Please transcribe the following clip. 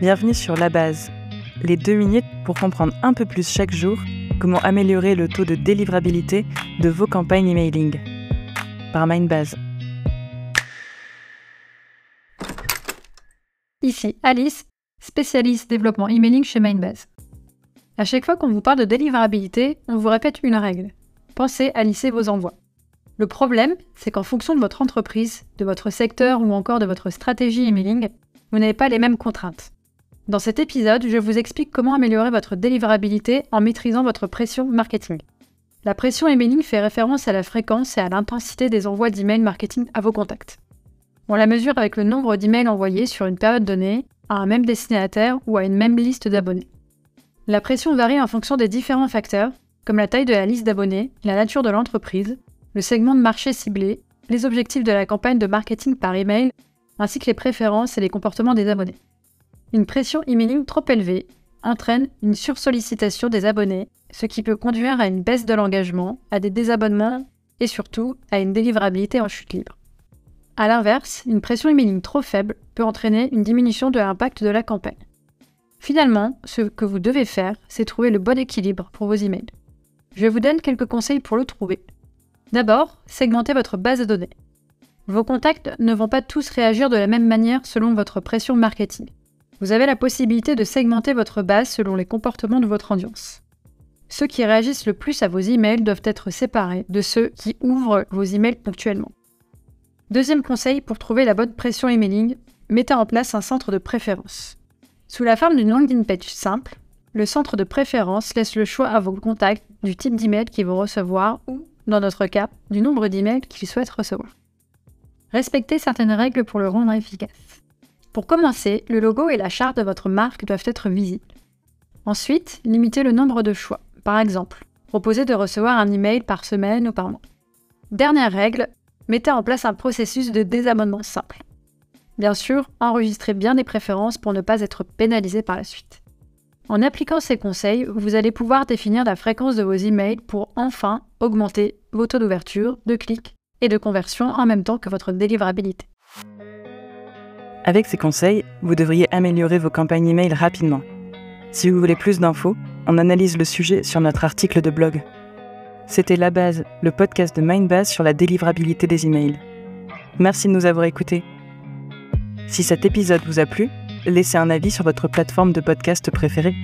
Bienvenue sur La Base, les deux minutes pour comprendre un peu plus chaque jour comment améliorer le taux de délivrabilité de vos campagnes emailing. Par Mindbase. Ici Alice, spécialiste développement emailing chez Mindbase. À chaque fois qu'on vous parle de délivrabilité, on vous répète une règle. Pensez à lisser vos envois. Le problème, c'est qu'en fonction de votre entreprise, de votre secteur ou encore de votre stratégie emailing, vous n'avez pas les mêmes contraintes. Dans cet épisode, je vous explique comment améliorer votre délivrabilité en maîtrisant votre pression marketing. La pression emailing fait référence à la fréquence et à l'intensité des envois d'emails marketing à vos contacts. On la mesure avec le nombre d'emails envoyés sur une période donnée à un même destinataire ou à une même liste d'abonnés. La pression varie en fonction des différents facteurs, comme la taille de la liste d'abonnés, la nature de l'entreprise, le segment de marché ciblé, les objectifs de la campagne de marketing par email, ainsi que les préférences et les comportements des abonnés. Une pression emailing trop élevée entraîne une sursollicitation des abonnés, ce qui peut conduire à une baisse de l'engagement, à des désabonnements et surtout à une délivrabilité en chute libre. A l'inverse, une pression emailing trop faible peut entraîner une diminution de l'impact de la campagne. Finalement, ce que vous devez faire, c'est trouver le bon équilibre pour vos emails. Je vous donne quelques conseils pour le trouver. D'abord, segmentez votre base de données. Vos contacts ne vont pas tous réagir de la même manière selon votre pression marketing. Vous avez la possibilité de segmenter votre base selon les comportements de votre audience. Ceux qui réagissent le plus à vos emails doivent être séparés de ceux qui ouvrent vos emails ponctuellement. Deuxième conseil pour trouver la bonne pression emailing, mettez en place un centre de préférence. Sous la forme d'une landing page simple, le centre de préférence laisse le choix à vos contacts du type d'email qu'ils vont recevoir ou, dans notre cas, du nombre d'emails qu'ils souhaitent recevoir. Respectez certaines règles pour le rendre efficace. Pour commencer, le logo et la charte de votre marque doivent être visibles. Ensuite, limitez le nombre de choix. Par exemple, proposez de recevoir un email par semaine ou par mois. Dernière règle, mettez en place un processus de désabonnement simple. Bien sûr, enregistrez bien les préférences pour ne pas être pénalisé par la suite. En appliquant ces conseils, vous allez pouvoir définir la fréquence de vos emails pour enfin augmenter vos taux d'ouverture, de clics et de conversion en même temps que votre délivrabilité. Avec ces conseils, vous devriez améliorer vos campagnes email rapidement. Si vous voulez plus d'infos, on analyse le sujet sur notre article de blog. C'était La Base, le podcast de Mindbase sur la délivrabilité des emails. Merci de nous avoir écoutés. Si cet épisode vous a plu, laissez un avis sur votre plateforme de podcast préférée.